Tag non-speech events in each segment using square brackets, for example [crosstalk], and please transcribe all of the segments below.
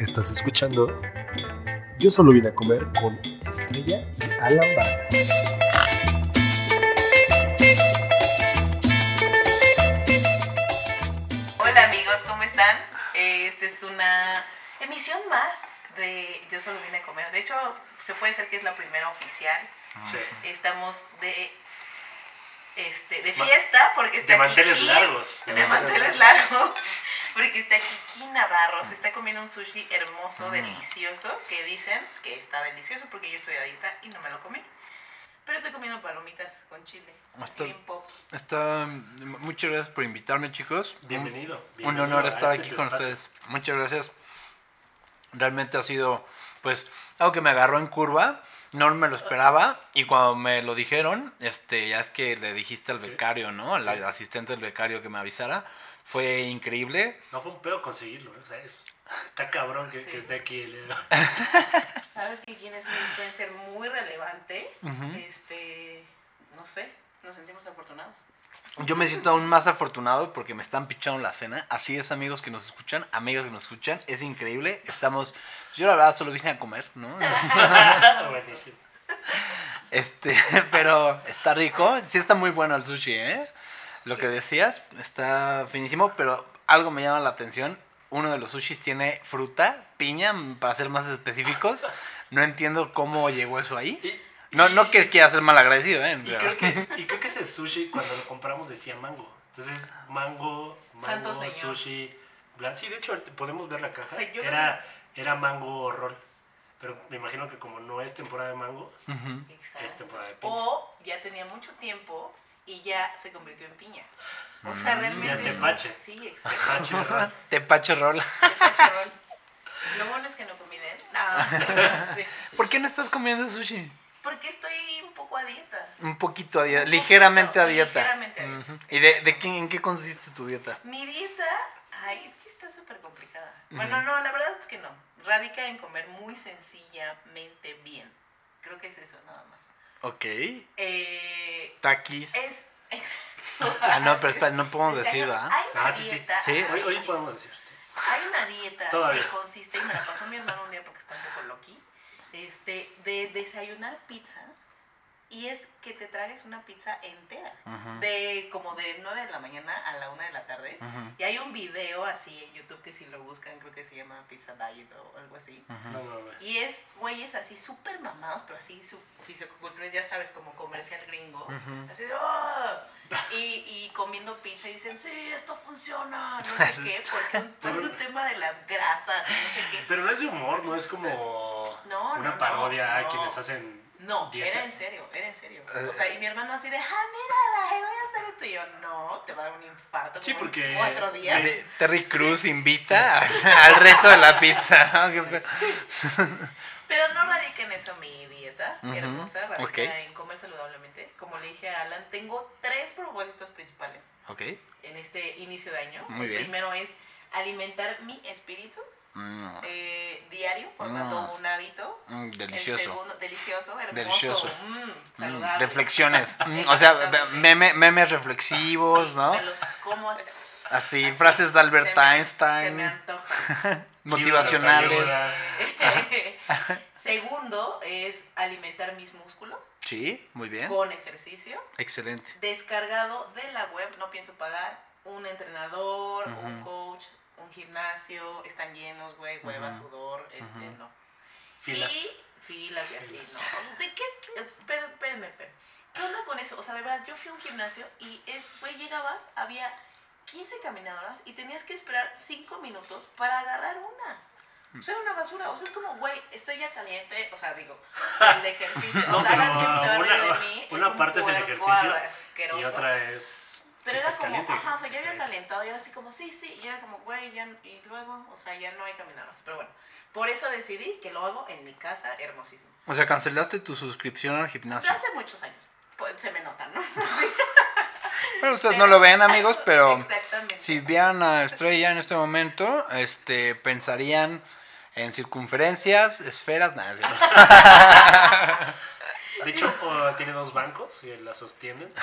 Estás escuchando Yo solo vine a comer con Estrella y Alan Vargas. Hola amigos, ¿cómo están? Esta es una emisión más de Yo solo vine a comer. De hecho, se puede decir que es la primera oficial. Sí. Estamos de este de fiesta porque está de manteles largos, De, de manteles largos. Porque está Kiki Navarro, se está comiendo un sushi hermoso, Mm. delicioso, que dicen que está delicioso porque yo estoy a dieta y no me lo comí. Pero estoy comiendo palomitas con chile. Está- Slim pop. Está, muchas gracias por invitarme, chicos. Bienvenido. Un, un bienvenido honor a estar este aquí con espacio. ustedes. Muchas gracias. Realmente ha sido, pues, algo que me agarró en curva. No me lo esperaba. Y cuando me lo dijeron, este, ya es que le dijiste al becario, ¿no? Al Sí. asistente del becario que me avisara. Fue increíble. No fue un pedo conseguirlo, ¿eh? o sea, es, está cabrón que, Sí. que esté aquí el dedo. [laughs] Sabes que quien es un influencer muy relevante, este, no sé, nos sentimos afortunados. Yo me siento aún más afortunado porque me están pichando la cena. Así es, amigos que nos escuchan, amigas que nos escuchan. Es increíble. Estamos. Yo la verdad solo vine a comer, ¿no? [laughs] Buenísimo. Este, [laughs] pero está rico. Sí está muy bueno el sushi, ¿eh? Lo que decías, está finísimo, pero algo me llama la atención. Uno de los sushis tiene fruta, piña, para ser más específicos. [laughs] No entiendo cómo llegó eso ahí. Y, No, no que quiera ser mal agradecido, ¿eh? y creo que, y creo que ese sushi, cuando lo compramos, decía mango. Entonces, mango, mango, sushi. blan- Sí, de hecho, podemos ver la caja. O sea, yo era, era mango roll. Pero me imagino que como no es temporada de mango, es temporada de piña. O ya tenía mucho tiempo y ya se convirtió en piña. O sea, Mm, realmente. ya es tepache. Sí, [laughs] exacto. Tepache roll. Tepache roll. Lo bueno es que no comí de él. No, sí. [laughs] ¿Por qué no estás comiendo sushi? Porque estoy un poco a dieta. Un poquito a dieta, Un ligeramente a dieta. ligeramente a dieta. Ujú. ¿Y de, de qué, en qué consiste tu dieta? Mi dieta, ay, es que está súper complicada. Bueno, Ujú. no, la verdad es que no. Radica en comer muy sencillamente bien. Creo que es eso, nada más. Ok. Eh, Taquis. es exacto. Ah, no, pero espera, no podemos decir, ¿verdad? Hay una Ah, sí, sí. dieta. Sí. Hoy, hoy podemos decir. sí. Hay una dieta Todavía. que consiste, y me la pasó mi hermano un día porque está un poco loqui, este, de desayunar pizza y es que te tragues una pizza entera. De como de 9 de la mañana a la 1 de la tarde. Y hay un video así en YouTube que si lo buscan creo que se llama Pizza Diet o algo así. Ujú. No, no, no. Y es güeyes así súper mamados, pero así su fisicoculturistas, ya sabes, como comercial gringo. Así de, "Ah", y, y comiendo pizza y dicen, sí, esto funciona, no sé qué, porque por un tema de las grasas, no sé qué. Pero no es de humor, no es como No, una no, parodia no, a no. quienes hacen. No, dietas. era en serio, era en serio. Eh, O sea, y mi hermano así de, ah, mira, ay, voy a hacer esto. Y yo, no, te va a dar un infarto. Sí, como en porque- Cuatro días. Terry- Terry Cruz invita al reto de la pizza. [laughs] [laughs] Pero no radica en eso mi dieta Ujú, hermosa, radica ok. en comer saludablemente. Como le dije a Alan, tengo tres propósitos principales Ok. en este inicio de año. Muy El bien. primero es alimentar mi espíritu Mm, eh, diario, formando Mm. un hábito. mm, El delicioso. segundo, delicioso, hermoso, Delicioso. saludable. reflexiones. [laughs] O sea, meme- memes reflexivos, ¿no? Me los como así. Frases de Albert se me- Se me Einstein, antoja. [laughs] motivacionales. [laughs] Segundo es alimentar mis músculos Sí, muy bien. con ejercicio. Excelente. Descargado de la web, no pienso pagar un entrenador, un Ujú. coach, un gimnasio, están llenos, güey, hueva, sudor, este, no. Filas. Y filas y así, Filas. ¿no? ¿De qué? Espérenme, espérenme. ¿Qué onda con eso? O sea, de verdad, yo fui a un gimnasio y es, güey, llegabas, había 15 caminadoras y tenías que esperar 5 minutos para agarrar una. O sea, era una basura. O sea, es como, güey, estoy ya caliente. O sea, digo, [laughs] el ejercicio. No, o sea, pero Alan siempre se va a reír una- de mí. una un parte es el ejercicio asqueroso. Y otra es. Pero era como, caliente. ajá, o sea, ya había calentado y era así como, sí, sí, y era como, güey, ya, y luego, o sea, ya no hay caminadoras. Pero bueno, por eso decidí que lo hago en mi casa, hermosísimo. O sea, cancelaste tu suscripción al gimnasio. Hace muchos años, pues se me nota, ¿no? [laughs] Bueno, ustedes no lo ven, amigos, pero si vieran a Estrella en este momento, este, pensarían en circunferencias, esferas, nada. [laughs] De hecho, [laughs] o tiene dos bancos y la sostienen. [laughs]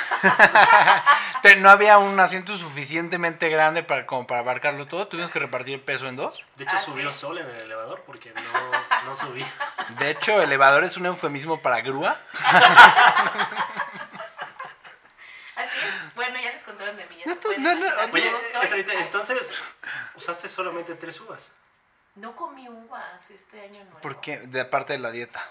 No había un asiento suficientemente grande para, como para abarcarlo todo. Tuvimos que repartir el peso en dos. De hecho, Ah, subió ¿sí? sola en el elevador porque no, no subía. De hecho, elevador es un eufemismo para grúa. Así es. Bueno, ya les contaron de mí. No no, no, Oye, entonces, usaste solamente tres uvas. No comí uvas este año nuevo. ¿Por qué? De parte de la dieta.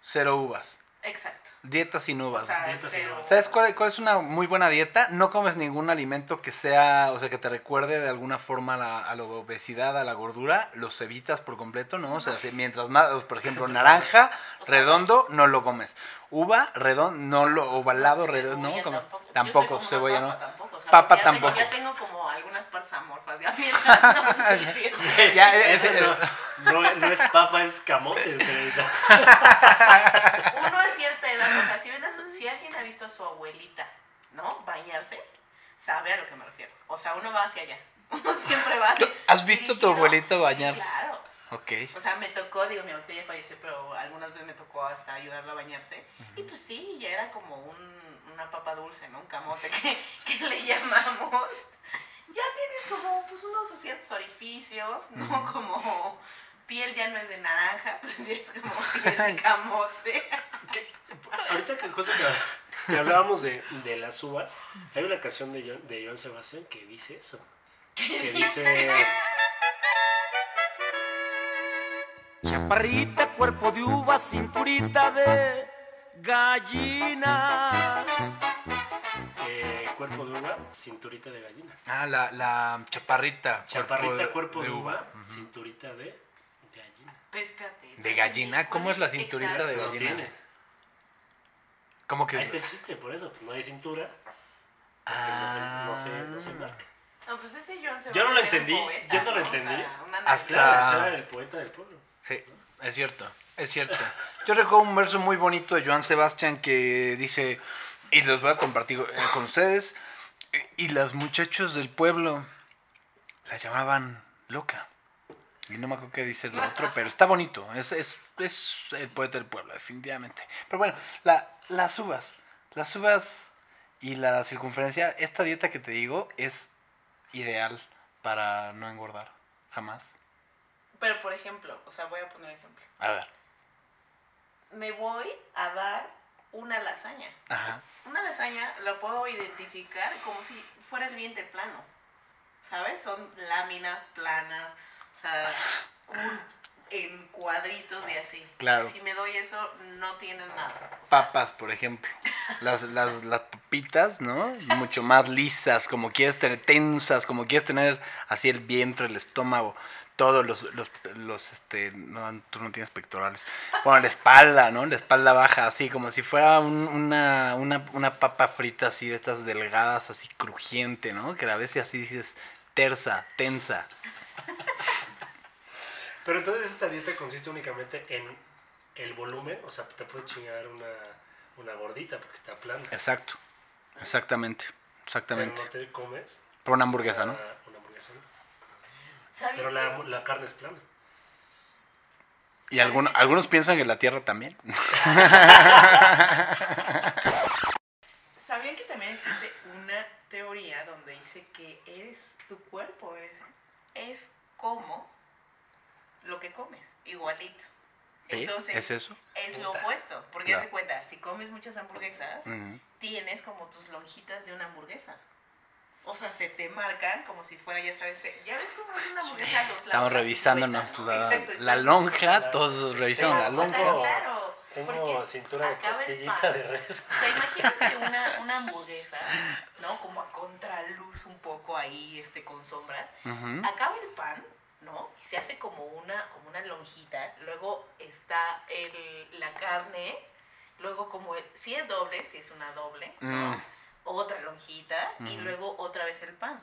Cero uvas. Exacto. Dieta sin uvas. O sea, dieta sin cero. uvas. ¿Sabes cuál, cuál es una muy buena dieta? No comes ningún alimento que sea, o sea, que te recuerde de alguna forma a la, a la obesidad, a la gordura, los evitas por completo, ¿no? O sea, si- mientras más, por ejemplo, [laughs] naranja, O sea, redondo, no lo comes. Uva, redondo, no lo, ovalado, redondo, ¿no? Como- tampoco. Cebolla, papa ¿no? Tampoco, o sea, Papa ya tengo- tampoco. ya tengo como algunas partes amorfas. Ya [laughs] mientras no. [laughs] Ya, Ese ese- no, no, es- no es papa, es camote. Estelita. Uno a cierta edad, o sea, si, ven a su- si alguien ha visto a su abuelita, ¿no? Bañarse, sabe a lo que me refiero. O sea, uno va hacia allá. [laughs] Uno siempre va hacia ¿Has visto a tu abuelita bañarse? Sí, claro. Ok. O sea, me tocó, digo, mi abuelita ya falleció, pero algunas veces me tocó hasta ayudarla a bañarse. Y pues sí, ya era como un- una papa dulce, ¿no? Un camote que, [laughs] que le llamamos. Ya tienes como pues, unos ciertos orificios, ¿no? Como piel ya no es de naranja, [laughs] pues ya es como [laughs] piel de camote. [laughs] Ahorita que, cosa que, que hablábamos de, de las uvas, hay una canción de, Joan- de Joan Sebastián que dice eso. Que dice... Chaparrita, cuerpo de uva, cinturita de gallina. eh, cuerpo de uva, cinturita de gallina. Ah, la, la chaparrita. Chaparrita, cuerpo de uva, cinturita de gallina. Pero espérate. ¿De gallina? ¿Cómo es la Exacto. cinturita de gallina? tienes. ¿Cómo que? Ahí está el chiste, por eso. pues, no hay cintura. Porque no se, no se, no se Ah. marca. No, pues ese Joan Sebastián Yo no lo entendí, poeta, yo no lo O sea, entendí. Hasta-. Claro, era el poeta del pueblo. Sí, es cierto, es cierto. Yo recuerdo un verso muy bonito de Joan Sebastián que dice, y los voy a compartir eh, con ustedes, eh, y los muchachos del pueblo la llamaban loca. Y no me acuerdo qué dice lo otro, pero está bonito, es, es, es el poeta del pueblo, definitivamente. Pero bueno, la, las uvas, las uvas y la circunferencia, esta dieta que te digo es ideal para no engordar, jamás. Pero por ejemplo, o sea, voy a poner ejemplo. A ver, Me voy a dar una lasaña. ajá. Una lasaña la puedo identificar como si fuera el vientre plano. ¿Sabes? Son láminas planas, o sea, en cuadritos y así. Claro. Si me doy eso, no tienen nada. O sea, papas, por ejemplo. Las, las, las papitas, ¿no? Mucho más lisas, como quieres tener, tensas, como quieres tener así el vientre, el estómago, todos los, los, los este, no, tú no tienes pectorales. Bueno, la espalda, ¿no? La espalda baja, así, como si fuera un- una, una, una papa frita así, de estas delgadas, así crujiente, ¿no? Que a veces así dices, tersa, tensa. Pero entonces esta dieta consiste únicamente en el volumen, o sea, te puedes chingar una, una gordita porque está plana. Exacto, exactamente, Pero exactamente. no te comes Por una hamburguesa, una, ¿no? una hamburguesa. ¿no? ¿saben Pero la, la carne es plana. Y algunos, algunos piensan que la Tierra también. [laughs] ¿Sabían que también existe una teoría donde dice que eres tu cuerpo es, es como lo que comes, igualito? ¿Sí? Entonces, ¿Es eso? es lo opuesto, porque Claro. de cuenta, si comes muchas hamburguesas, Ujú. tienes como tus lonjitas de una hamburguesa. O sea, se te marcan como si fuera, ya sabes, eh, ya ves cómo es una hamburguesa a los. Estamos revisándonos silueta, ¿no? la, Exacto, la lonja, todos revisando la Tengo- o sea, lonja. claro, Tengo cintura de costillita de res. O sea, imagínense una, [laughs] una hamburguesa, ¿no? Como a contraluz un poco ahí, este, con sombras. Ujú. Acaba el pan, ¿no? Y se hace como una, como una lonjita. Luego está el, la carne. Luego como, el, si es doble, si es una doble, ¿no? Mm. Otra lonjita. Y Ujú. luego otra vez el pan.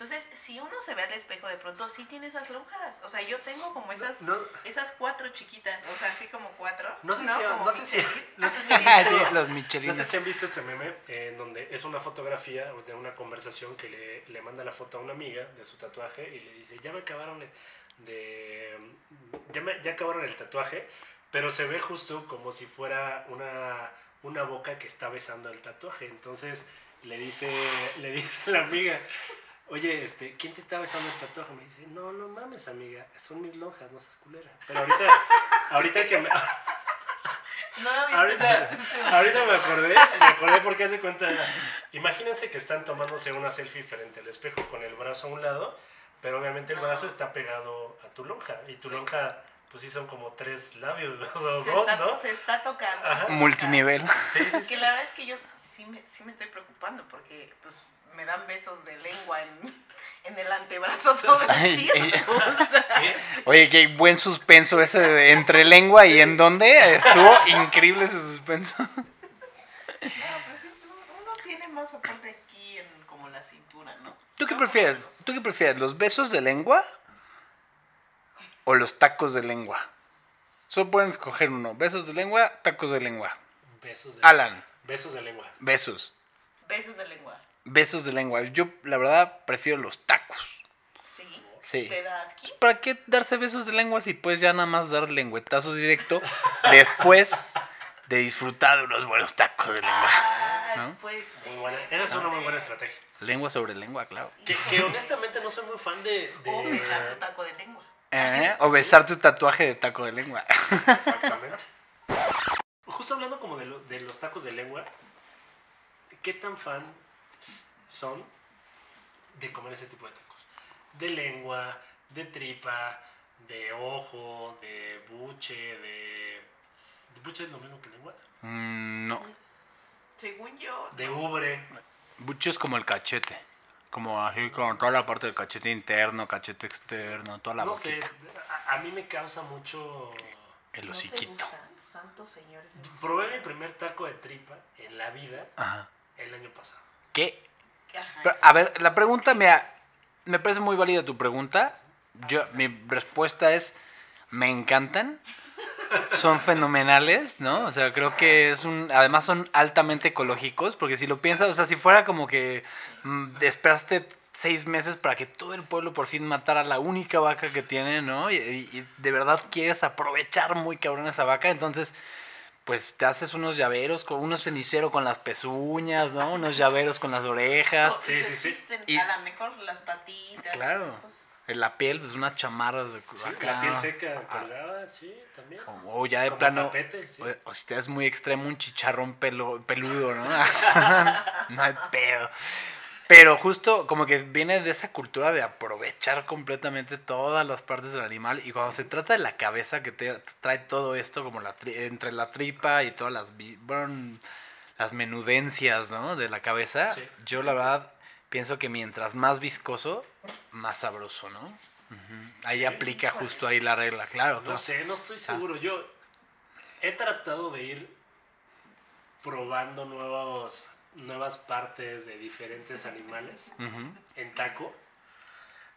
Entonces, si uno se ve al espejo de pronto, sí tiene esas lonjas. O sea, yo tengo como esas, No, esas cuatro chiquitas. O sea, así como cuatro. no sé si, no sé si, no sé si [laughs] visto- los [laughs] No sé si han visto este meme en donde es una fotografía de una conversación que le, le manda la foto a una amiga de su tatuaje y le dice, ya me acabaron de... de- ya, me- ya acabaron el tatuaje, pero se ve justo como si fuera una, una boca que está besando el tatuaje. Entonces le dice, le dice la amiga, oye, este, ¿quién te está besando el tatuaje? Me dice, no, no mames, amiga, son mis lonjas, no seas culera. Pero ahorita, ahorita que me, [laughs] No ahorita, ahorita me acordé, me acordé porque hace cuenta, imagínense que están tomándose una selfie frente al espejo con el brazo a un lado, pero obviamente el brazo está pegado a tu lonja, y tu Sí. lonja, pues sí son como tres labios, [laughs] o Se dos, está, ¿no? se está tocando. Multinivel. Sí, sí. Que la verdad es que yo sí me, sí me estoy preocupando porque pues me dan besos de lengua en, en el antebrazo todo el tiempo. Oye, qué buen suspenso ese de entre lengua y en dónde. Estuvo [laughs] increíble ese suspenso. no, pues sí, tú- uno tiene más aparte aquí en como la cintura, ¿no? ¿Tú qué prefieres? ¿Tú qué prefieres? ¿Los besos de lengua o los tacos de lengua? Solo pueden escoger uno. Besos de lengua, tacos de lengua. Besos de, Alan, besos de lengua. besos. Besos de lengua. Besos de lengua. Yo, la verdad, prefiero los tacos. Sí. Sí. ¿Te da asqui? ¿Para qué darse besos de lengua si puedes ya nada más dar lengüetazos directo después de disfrutar de unos buenos tacos de lengua? Ah, ¿No? puede ser. Muy buena. Esa es una muy buena estrategia. Lengua sobre lengua, claro. Que, que honestamente no soy muy fan de... de- O besar tu taco de lengua. ¿Eh? O besar tu tatuaje de taco de lengua. Exactamente. Justo hablando como de, lo- de los tacos de lengua, ¿qué tan fan son de comer ese tipo de tacos? De lengua, de tripa, de ojo, de buche, de... ¿De buche es lo mismo que lengua? Mm, no. Según yo. De no. ubre. Bucho es como el cachete. Como así, con toda la parte del cachete interno, cachete externo, toda la no boquita. sé, a, a mí me causa mucho... El ¿No hociquito. gustan, santos señores? Probé mi primer taco de tripa en la vida Ajá. el año pasado. ¿Qué? Pero, a ver, la pregunta me, me parece muy válida tu pregunta. Yo, mi respuesta es, me encantan. Son fenomenales, ¿no? O sea, creo que es un... Además son altamente ecológicos, porque si lo piensas, o sea, si fuera como que mm, esperaste seis meses para que todo el pueblo por fin matara la única vaca que tiene, ¿no? Y- y de verdad quieres aprovechar muy cabrón esa vaca, entonces pues te haces unos llaveros, con unos cenicero con las pezuñas, ¿no? Unos llaveros con las orejas. Sí, sí, sí. Y- a lo mejor las patitas. Claro. la piel, pues unas chamarras de Sí, acá. la piel seca Ah, colgada, sí, también. O, o ya de Como plano. tapete, sí. O, o si te das muy extremo, un chicharrón pelo, peludo, ¿no? [laughs] no hay pedo. Pero justo como que viene de esa cultura de aprovechar completamente todas las partes del animal. Y cuando se trata de la cabeza que te trae todo esto, como la tri- entre la tripa y todas las, bueno, las menudencias, ¿no? De la cabeza, Sí. yo la verdad pienso que mientras más viscoso, más sabroso, ¿no? Ahí Sí. aplica justo ahí la regla, claro. No claro. sé, no estoy seguro. Yo he tratado de ir probando nuevos, nuevas partes de diferentes animales Ujú. en taco,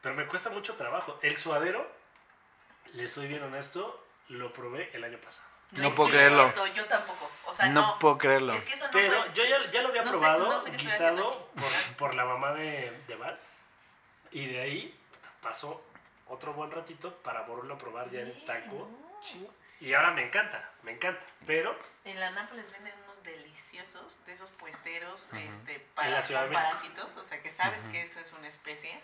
pero me cuesta mucho trabajo. El suadero, le soy bien honesto, lo probé el año pasado. No es puedo creerlo. cierto, Yo tampoco. O sea, no, no. puedo creerlo. Es que eso no Pero puede yo ya, ya lo había No sé- probado no sé haciendo guisado por, por la mamá de, de Val. Y de ahí pasó otro buen ratito para volverlo a probar ya en taco. Chingo. Y ahora me encanta, me encanta. Pero En la Nápoles venden deliciosos de esos puesteros este, En para la Ciudad de con México. parásitos. O sea, que sabes que eso es una especie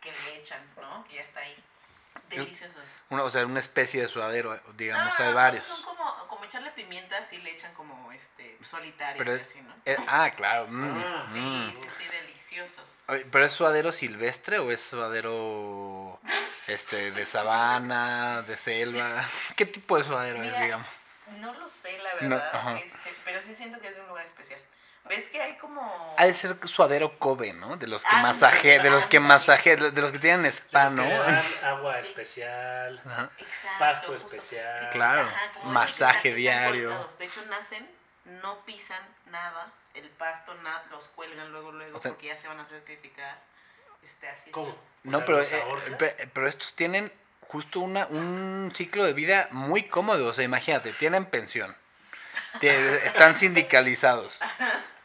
que le echan, ¿no? Que ya está ahí. Deliciosos. Una- o sea, una especie de suadero, digamos, No, hay no, varios. Son, como, como echarle pimientas y le echan como este solitario Pero es- así, ¿no? Eh, ah, claro. mm, Ah, Sí, mm. sí, sí, delicioso. Oye, ¿Pero es suadero silvestre o es suadero este, de sabana, de selva? [laughs] ¿Qué tipo de suadero es, digamos? No lo sé, la No, verdad, ajá. este, sí siento que es de un lugar especial. ¿Ves que hay como... Ha de ser suadero Kobe, ¿no? De los que Ándale, masaje, de los que masaje, de los que tienen spa, ¿no? [laughs] agua Sí. especial. Ajá. Exacto, pasto justo. especial. Claro, que masaje diario. cortados. De hecho, nacen, no pisan nada, el pasto nada, los cuelgan luego, luego, O sea- porque ya se van a sacrificar. Este, así ¿Cómo? No, pero, eh, pero estos tienen justo una, un ciclo de vida muy cómodo. O sea, imagínate, tienen pensión. Están sindicalizados.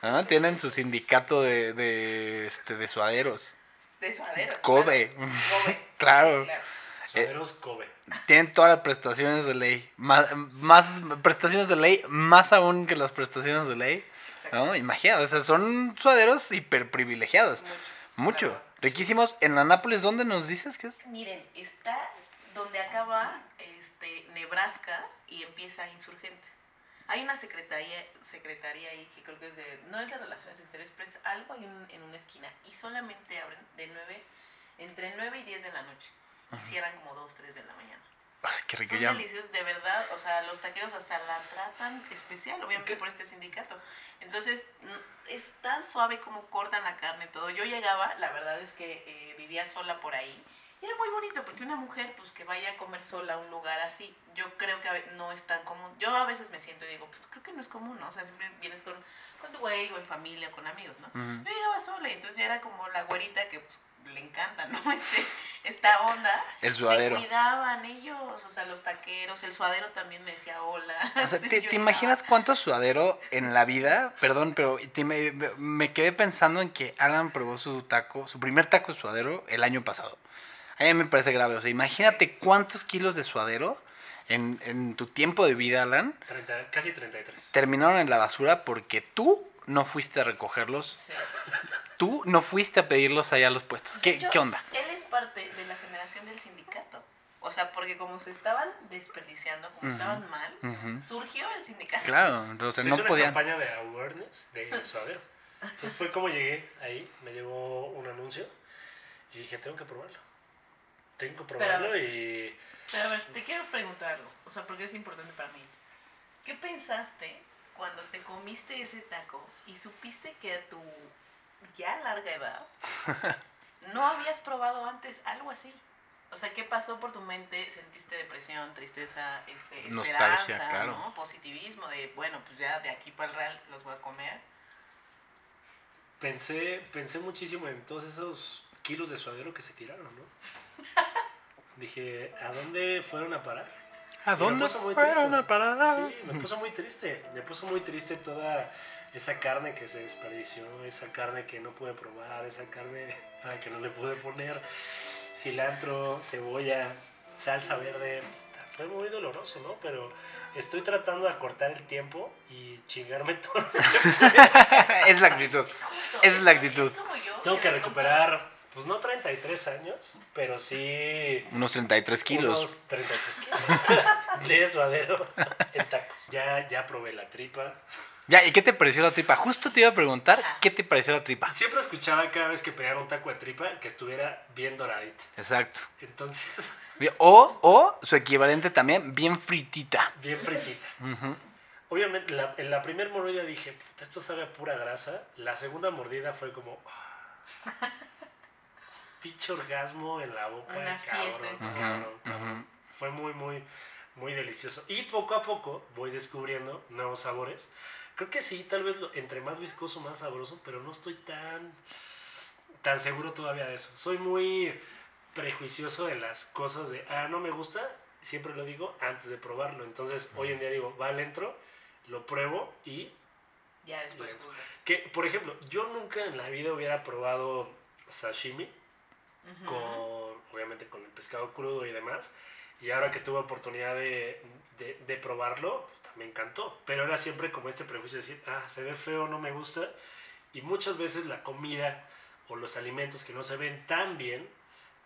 ¿no? Tienen su sindicato de, de, este, de suaderos. De suaderos. Kobe. claro. Kobe. [laughs] Claro. Sí, claro. Suaderos Kobe. Tienen todas las prestaciones de ley. Más, más prestaciones de ley, más aún que las prestaciones de ley. ¿No? Imagínate, o sea, son suaderos hiper privilegiados. Mucho. Mucho. Claro. Riquísimos. En la Nápoles, ¿dónde nos dices que es? Miren, está donde acaba este, Nebraska y empieza Insurgentes. Hay una secretaría, secretaría ahí que creo que es de, no es de Relaciones Exteriores, pero es algo ahí en, en una esquina. Y solamente abren de 9, entre 9 y 10 de la noche. Y cierran como 2, 3 de la mañana. Ay, qué rico Son ya. deliciosos, de verdad. O sea, los taqueros hasta la tratan especial, obviamente por este sindicato. Entonces, es tan suave como cortan la carne, todo. Yo llegaba, la verdad es que eh, vivía sola por ahí. Y era muy bonito, porque una mujer, pues que vaya a comer sola a un lugar así, yo creo que no es tan común. Yo a veces me siento y digo, pues creo que no es común, ¿no? O sea, siempre vienes con, con tu güey o en familia, con amigos, ¿no? Ujú. Yo llegaba sola y entonces ya era como la güerita que pues le encanta, ¿no? [laughs] Este, esta onda. El suadero. Me cuidaban ellos, o sea, los taqueros, el suadero también me decía hola. [laughs] O sea, Sí, ¿te, te imaginas cuánto suadero en la vida? Perdón, pero te- me, me quedé pensando en que Alan probó su taco, su primer taco de suadero el año pasado. A mí me parece grave. O sea, imagínate cuántos kilos de suadero en, en tu tiempo de vida, Alan, 30, casi 33. terminaron en la basura porque tú no fuiste a recogerlos, Sí. tú no fuiste a pedirlos allá a los puestos. ¿Qué, hecho, qué onda? Él es parte de la generación del sindicato. O sea, porque como se estaban desperdiciando, como estaban mal, surgió el sindicato. Claro, Se no hizo una podían. campaña de awareness de suadero. Entonces fue como llegué ahí, me llegó un anuncio y dije, tengo que probarlo. Tengo que probarlo y Pero a ver, te quiero preguntar algo, o sea, porque es importante para mí. ¿Qué pensaste cuando te comiste ese taco y supiste que a tu ya larga edad [laughs] no habías probado antes algo así? O sea, ¿qué pasó por tu mente? ¿Sentiste depresión, tristeza, este, Nostalgia, esperanza, claro. ¿no? positivismo de, bueno, pues ya de aquí para el real los voy a comer? pensé, pensé muchísimo en todos esos kilos de suadero que se tiraron, ¿no? [laughs] Dije, ¿a dónde fueron a parar? ¿A dónde puso muy fueron triste. a parar? Sí, me puso muy triste. Me puso muy triste toda esa carne que se desperdició, esa carne que no pude probar, esa carne a la que no le pude poner cilantro, cebolla, salsa verde. Fue muy doloroso, ¿no? Pero estoy tratando de acortar el tiempo y chingarme [laughs] todos los es la actitud. Es la actitud. Tengo que recuperar, pues no 33 años, pero sí Unos 33 kilos. unos 33 kilos [laughs] de suadero en tacos. Ya, ya probé la tripa. Ya, ¿y qué te pareció la tripa? Justo te iba a preguntar. ¿qué te pareció la tripa? Siempre escuchaba cada vez que pedían un taco de tripa que estuviera bien doradita. Exacto. Entonces, [laughs] O, o su equivalente también, bien fritita. bien fritita. Obviamente, la- en la primera mordida dije, "Puta, esto sabe a pura grasa. La segunda mordida fue como... ah, [laughs] Pinche orgasmo en la boca. Una cabrón, fiesta en tu Ujú, cabrón, cabrón. Fue muy, muy, muy delicioso. Y poco a poco voy descubriendo nuevos sabores. Creo que sí, tal vez lo- entre más viscoso, más sabroso, pero no estoy tan, tan seguro todavía de eso. Soy muy prejuicioso de las cosas de, ah, no me gusta, siempre lo digo antes de probarlo. Entonces, hoy en día digo, va al entro, lo pruebo y Ya después que, por ejemplo, yo nunca en la vida hubiera probado sashimi Con, obviamente con el pescado crudo y demás. Y ahora que tuve oportunidad de, de- de probarlo, puta, me encantó. Pero era siempre como este prejuicio de decir, ah, se ve feo, no me gusta. Y muchas veces la comida o los alimentos que no se ven tan bien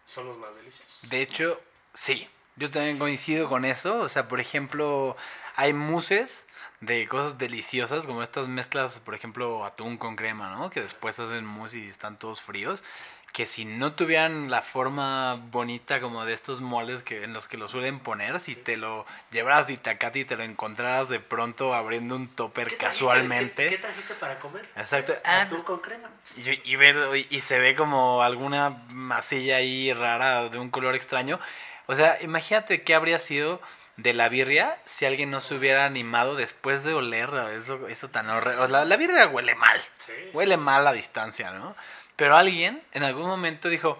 son los más deliciosos. De hecho, sí. Yo también coincido con eso. O sea, por ejemplo, hay muses de cosas deliciosas, como estas mezclas, por ejemplo, atún con crema, ¿no? Que después hacen mousse y están todos fríos. Que si no tuvieran la forma bonita como de estos moldes que, en los que lo suelen poner, si te lo llevaras de Itacate y te lo encontraras de pronto abriendo un topper ¿Qué trajiste? casualmente. ¿Qué, qué trajiste para comer? Exacto. Ah, Atún con crema. y, y ve- y se ve como alguna masilla ahí rara de un color extraño. O sea, imagínate qué habría sido de la birria si alguien no se hubiera animado después de oler eso, eso tan horrible. La, la birria huele mal, Sí. huele mal a distancia, ¿no? Pero alguien en algún momento dijo,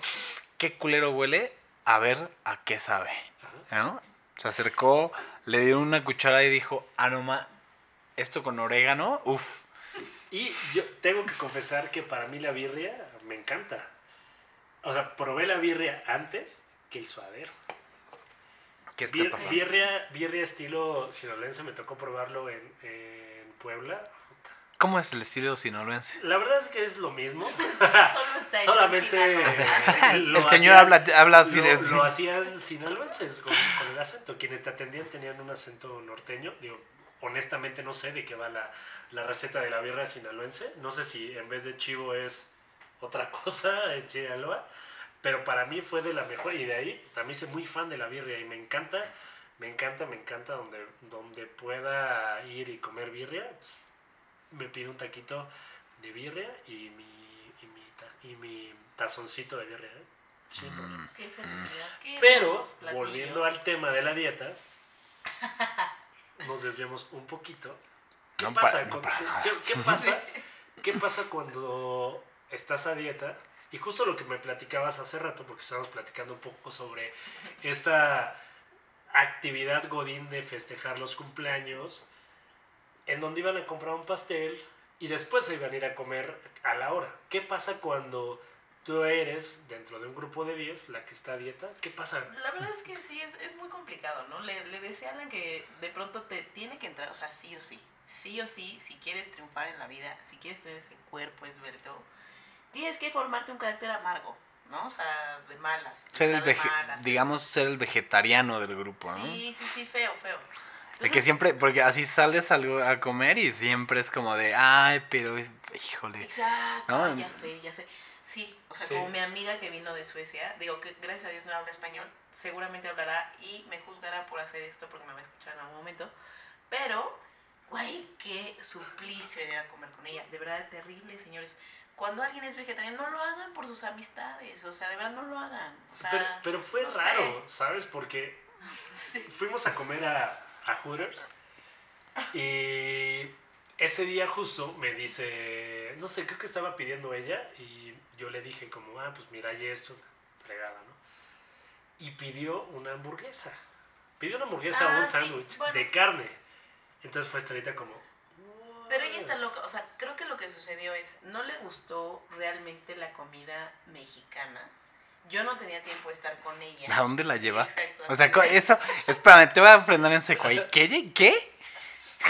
qué culero huele, a ver a qué sabe. ¿no? Se acercó, le dio una cuchara y dijo, ah, no ma, esto con orégano, uff. Y yo tengo que confesar que para mí la birria me encanta. O sea, probé la birria antes que el suadero. ¿Qué está Bir- pasando? birria, birria estilo sinolense, me tocó probarlo en, en Puebla. ¿Cómo es el estilo sinaloense? La verdad es que es lo mismo. [laughs] Solo está hecho [laughs] Solamente eh, lo el señor hacían- habla, habla lo, lo hacían sinaloenses con, con el acento. Quienes te atendían tenían un acento norteño. Digo, honestamente no sé de qué va la, la receta de la birra sinaloense. No sé si en vez de chivo es otra [laughs] cosa en Sinaloa. Pero para mí fue de la mejor. Y de ahí también soy muy fan de la birria. Y me encanta, me encanta, me encanta donde, donde pueda ir y comer birria. Me pido un taquito de birria y mi, y mi, ta- y mi tazoncito de birria. ¿eh? Sin problema. Qué felicidad. Qué Pero, volviendo al tema de la dieta, nos desviamos un poquito. ¿Qué, No pasa, no qué pasa, [laughs] qué pasa cuando estás a dieta? Y justo lo que me platicabas hace rato, porque estábamos platicando un poco sobre esta actividad godín de festejar los cumpleaños, en donde iban a comprar un pastel y después se iban a ir a comer a la hora. ¿Qué pasa cuando tú eres, dentro de un grupo de 10, la que está a dieta? ¿Qué pasa? La verdad es que sí, es, es muy complicado, ¿no? Le, le decía a Alan que de pronto te tiene que entrar, o sea, sí o sí. Sí o sí, si quieres triunfar en la vida, si quieres tener ese cuerpo esbelto, tienes que formarte un carácter amargo, ¿no? O sea, de malas. Ser el de malas. digamos, ser el vegetariano del grupo, ¿no? Sí, sí, sí, feo, feo. De que Entonces, siempre, porque así sales a comer y siempre es como de, ay, pero, híjole. Exacto, ¿no? ya sé, ya sé. Sí, o sea, Sí. como mi amiga que vino de Suecia, digo que gracias a Dios no habla español, seguramente hablará y me juzgará por hacer esto porque me va a escuchar en algún momento. Pero, güey, qué suplicio era ir a comer con ella. De verdad, terrible, señores. Cuando alguien es vegetariano, no lo hagan por sus amistades. O sea, de verdad, no lo hagan. O sea, Pero, pero fue no sé. raro, ¿sabes? Porque [laughs] sí. fuimos a comer a, a Hooters y ese día justo me dice, no sé, creo que estaba pidiendo ella y yo le dije como, ah, pues mira, hay esto, fregada, ¿no? Y pidió una hamburguesa. Pidió una hamburguesa o Ah, un sí, sándwich bueno. de carne. Entonces fue Estelita como... Pero ella está loca, o sea, creo que lo que sucedió es, no le gustó realmente la comida mexicana. Yo no tenía tiempo de estar con ella. ¿A dónde la Sí, llevaste? exacto, O sea, eso, espérame, te voy a frenar en seco ahí. ¿Qué? ¿Qué?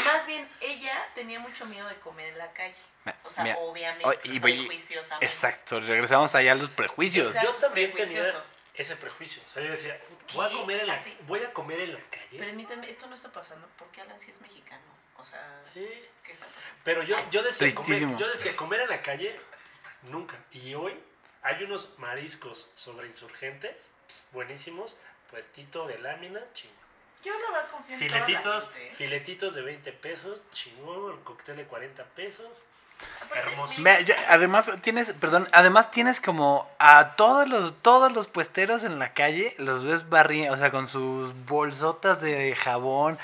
Más bien, ella tenía mucho miedo de comer en la calle. O sea, Mira, obviamente, o- y prejuiciosamente. Exacto, regresamos allá a los prejuicios. Exacto. Yo también tenía ese prejuicio. O sea, yo decía, voy a comer en la, Así. voy a comer en la calle. Permítanme, esto no está pasando porque Alan sí es mexicano. O sea, Sí. ¿qué está pasando? Pero yo, yo, decía comer, yo decía comer en la calle, nunca. Y hoy hay unos mariscos sobre insurgentes, buenísimos, puestito de lámina, chingón. Yo no voy a confiar en toda la Filetitos, gente, ¿eh? filetitos de 20 pesos, chingón, el cóctel de 40 pesos. Hermoso. ya, además tienes, perdón, además tienes como a todos los, todos los puesteros en la calle, los ves barriendo, o sea, con sus bolsotas de jabón,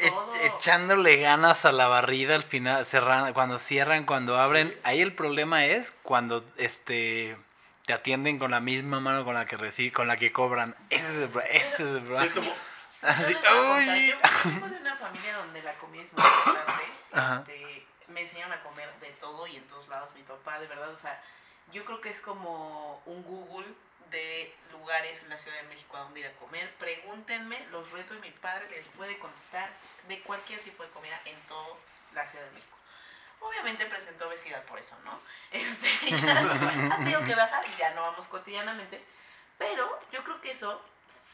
E- echándole ganas a la barrida al final, cerran, cuando cierran, cuando abren. Sí. Ahí el problema es cuando este te atienden con la misma mano con la que reciben, con la que cobran. Ese es el, ese es el Sí, problema. es como, Así, uy. yo de una familia donde la comida es muy importante. Este, me enseñaron a comer de todo y en todos lados. Mi papá, de verdad, o sea, yo creo que es como un Google de lugares en la Ciudad de México a donde ir a comer. Pregúntenme, los retos de mi padre les puede contestar de cualquier tipo de comida en toda la Ciudad de México. Obviamente presentó obesidad por eso, ¿no? [laughs] Este, ya ha tenido que bajar y ya no vamos cotidianamente. Pero yo creo que eso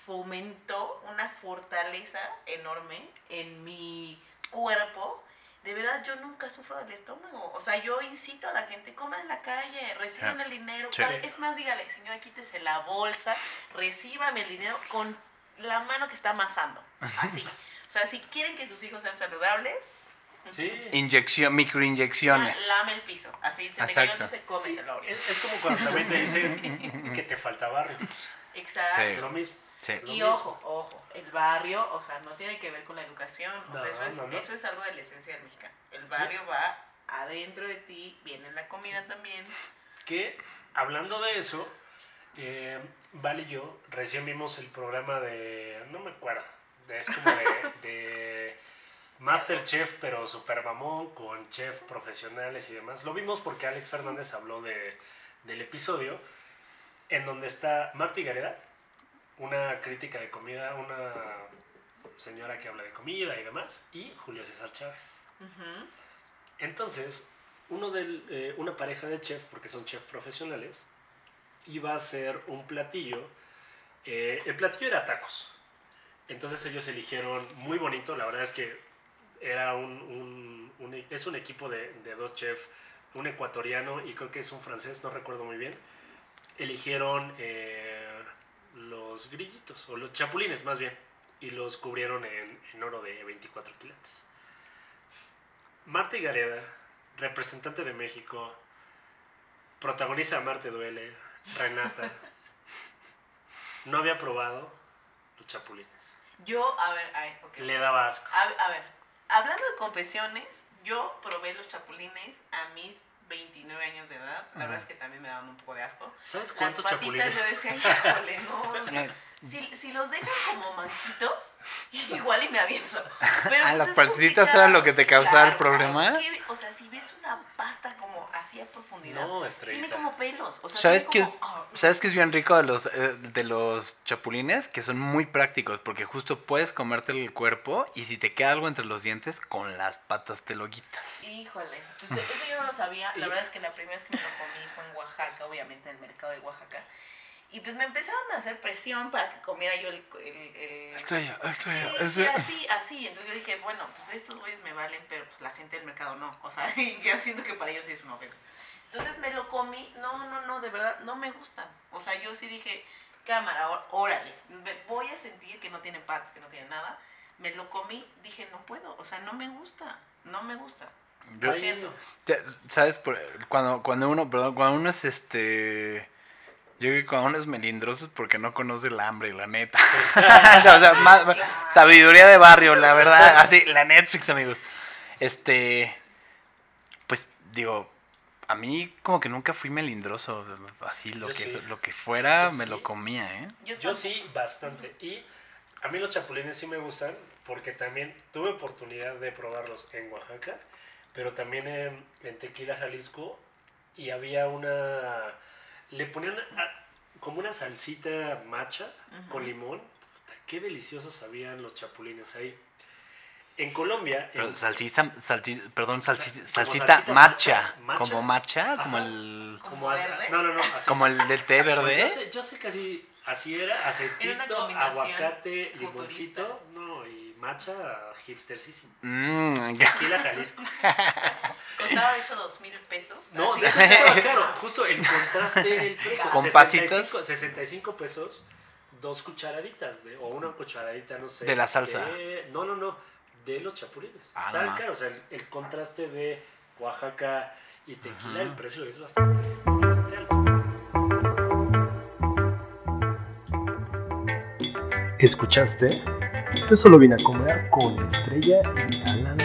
fomentó una fortaleza enorme en mi cuerpo. De verdad, yo nunca sufro del estómago. O sea, yo incito a la gente, coman en la calle, reciban el dinero. Sí. Es más, dígale, señora, quítese la bolsa, recíbame el dinero con la mano que está amasando. Así. O sea, si quieren que sus hijos sean saludables, sí. Inyección, microinyecciones. la- lame el piso. Así se te cayó, Exacto. entonces cómetelo ahorita. Es, es como cuando también te dicen [laughs] que te falta barrio. Exacto. Sí. Lo mismo. Sí. Y mismo. ojo, ojo, el barrio, o sea, no tiene que ver con la educación, o sea, eso es, no, no. eso es algo de la esencia del mexicano. El barrio va adentro de ti, viene la comida también. Que hablando de eso, eh, Val y yo recién vimos el programa de. No me acuerdo. de- es como de, [laughs] de Masterchef, pero super mamón, con chef profesionales y demás. Lo vimos porque Alex Fernández habló de, del episodio en donde está Marta Gareda, una crítica de comida, una señora que habla de comida y demás, y Julio César Chávez. Entonces, uno del, eh, una pareja de chef, porque son chefs profesionales, iba a hacer un platillo. eh, el platillo era tacos. Entonces ellos eligieron muy bonito, la verdad es que era un, un- un es un equipo de, de dos chefs, un ecuatoriano y creo que es un francés, no recuerdo muy bien. Eligieron eh, los grillitos, o los chapulines más bien, y los cubrieron en, en oro de 24 quilates. Marta Gareda, representante de México, protagoniza Marte Duele, Renata, [laughs] no había probado los chapulines. Yo, a ver, ay, ok. Le daba asco. A, a ver, hablando de confesiones, yo probé los chapulines a mis 29 años de edad. La verdad es que también me daban un poco de asco. ¿Sabes Las cuántos patitas chapulines? yo decía, híjole, no. [laughs] si, si los dejan como manquitos, [laughs] igual y me aviento. [laughs] Pero Ah, pues las patitas eran lo que te causaba el problema. Es que, o sea, si ves una pata como así a profundidad, No, tiene como pelos. O sea, ¿Sabes qué tiene es, como- ah, ¿Sabes qué es bien rico de los, eh, de los chapulines? Que son muy prácticos porque justo puedes comerte el cuerpo y si te queda algo entre los dientes, con las patas te lo quitas. Híjole, pues eso yo no lo sabía. La [laughs] verdad es que la primera vez que me lo comí fue en Oaxaca, obviamente en el mercado de Oaxaca. Y pues me empezaron a hacer presión para que comiera yo el... el, el- Estrella, estrella, Sí, así, así. Entonces yo dije, bueno, pues estos güeyes me valen, pero pues la gente del mercado no. O sea, [laughs] y ya siento que para ellos sí es una ofensa. Entonces me lo comí. No, no, no, de verdad, no me gustan. O sea, yo sí dije, cámara, órale. Me voy a sentir que no tiene patas, que no tiene nada. Me lo comí, dije, no puedo. O sea, no me gusta. No me gusta. Yo- Lo siento. Ya, ¿Sabes? Cuando, cuando uno, perdón, cuando uno es este... Yo creo que cuando uno es melindroso es porque no conoce el hambre, la neta. [laughs] o sea, más- más- claro. sabiduría de barrio, la verdad. Así, la Netflix, amigos. Este... Pues, digo, a mí como que nunca fui melindroso. Así, lo, Yo que, sí. lo que fuera Yo me sí. lo comía, ¿eh? Yo, sí, bastante. Y a mí los chapulines sí me gustan porque también tuve oportunidad de probarlos en Oaxaca, pero también en, en Tequila, Jalisco, y había una... Le ponían a- como una salsita macha con limón. Puta, Qué deliciosos sabían los chapulines ahí. En Colombia... Pero en- salsita, salsi- perdón, salsi- salsita salsita matcha, matcha, como matcha, como Ajá. el... como no, no, no. así. Como el del té Pues verde. yo, sé, yo sé que así, así era, aceitito, aguacate, limoncito, matcha hipstercísimo. Mm, Tequila Jalisco. [laughs] Costaba de hecho dos mil pesos. No, de eso estaba [laughs] caro. Justo el contraste era el precio. Con 65, pasitas. 65 pesos, dos cucharaditas, de, o una cucharadita, no sé. De la salsa. de- no, no, no, de los chapulines. Ah, no ma. caros, o sea, el, el contraste de Oaxaca y tequila, el precio es bastante, bastante alto. ¿Escuchaste? Yo solo vine a comer con Estrella y Alan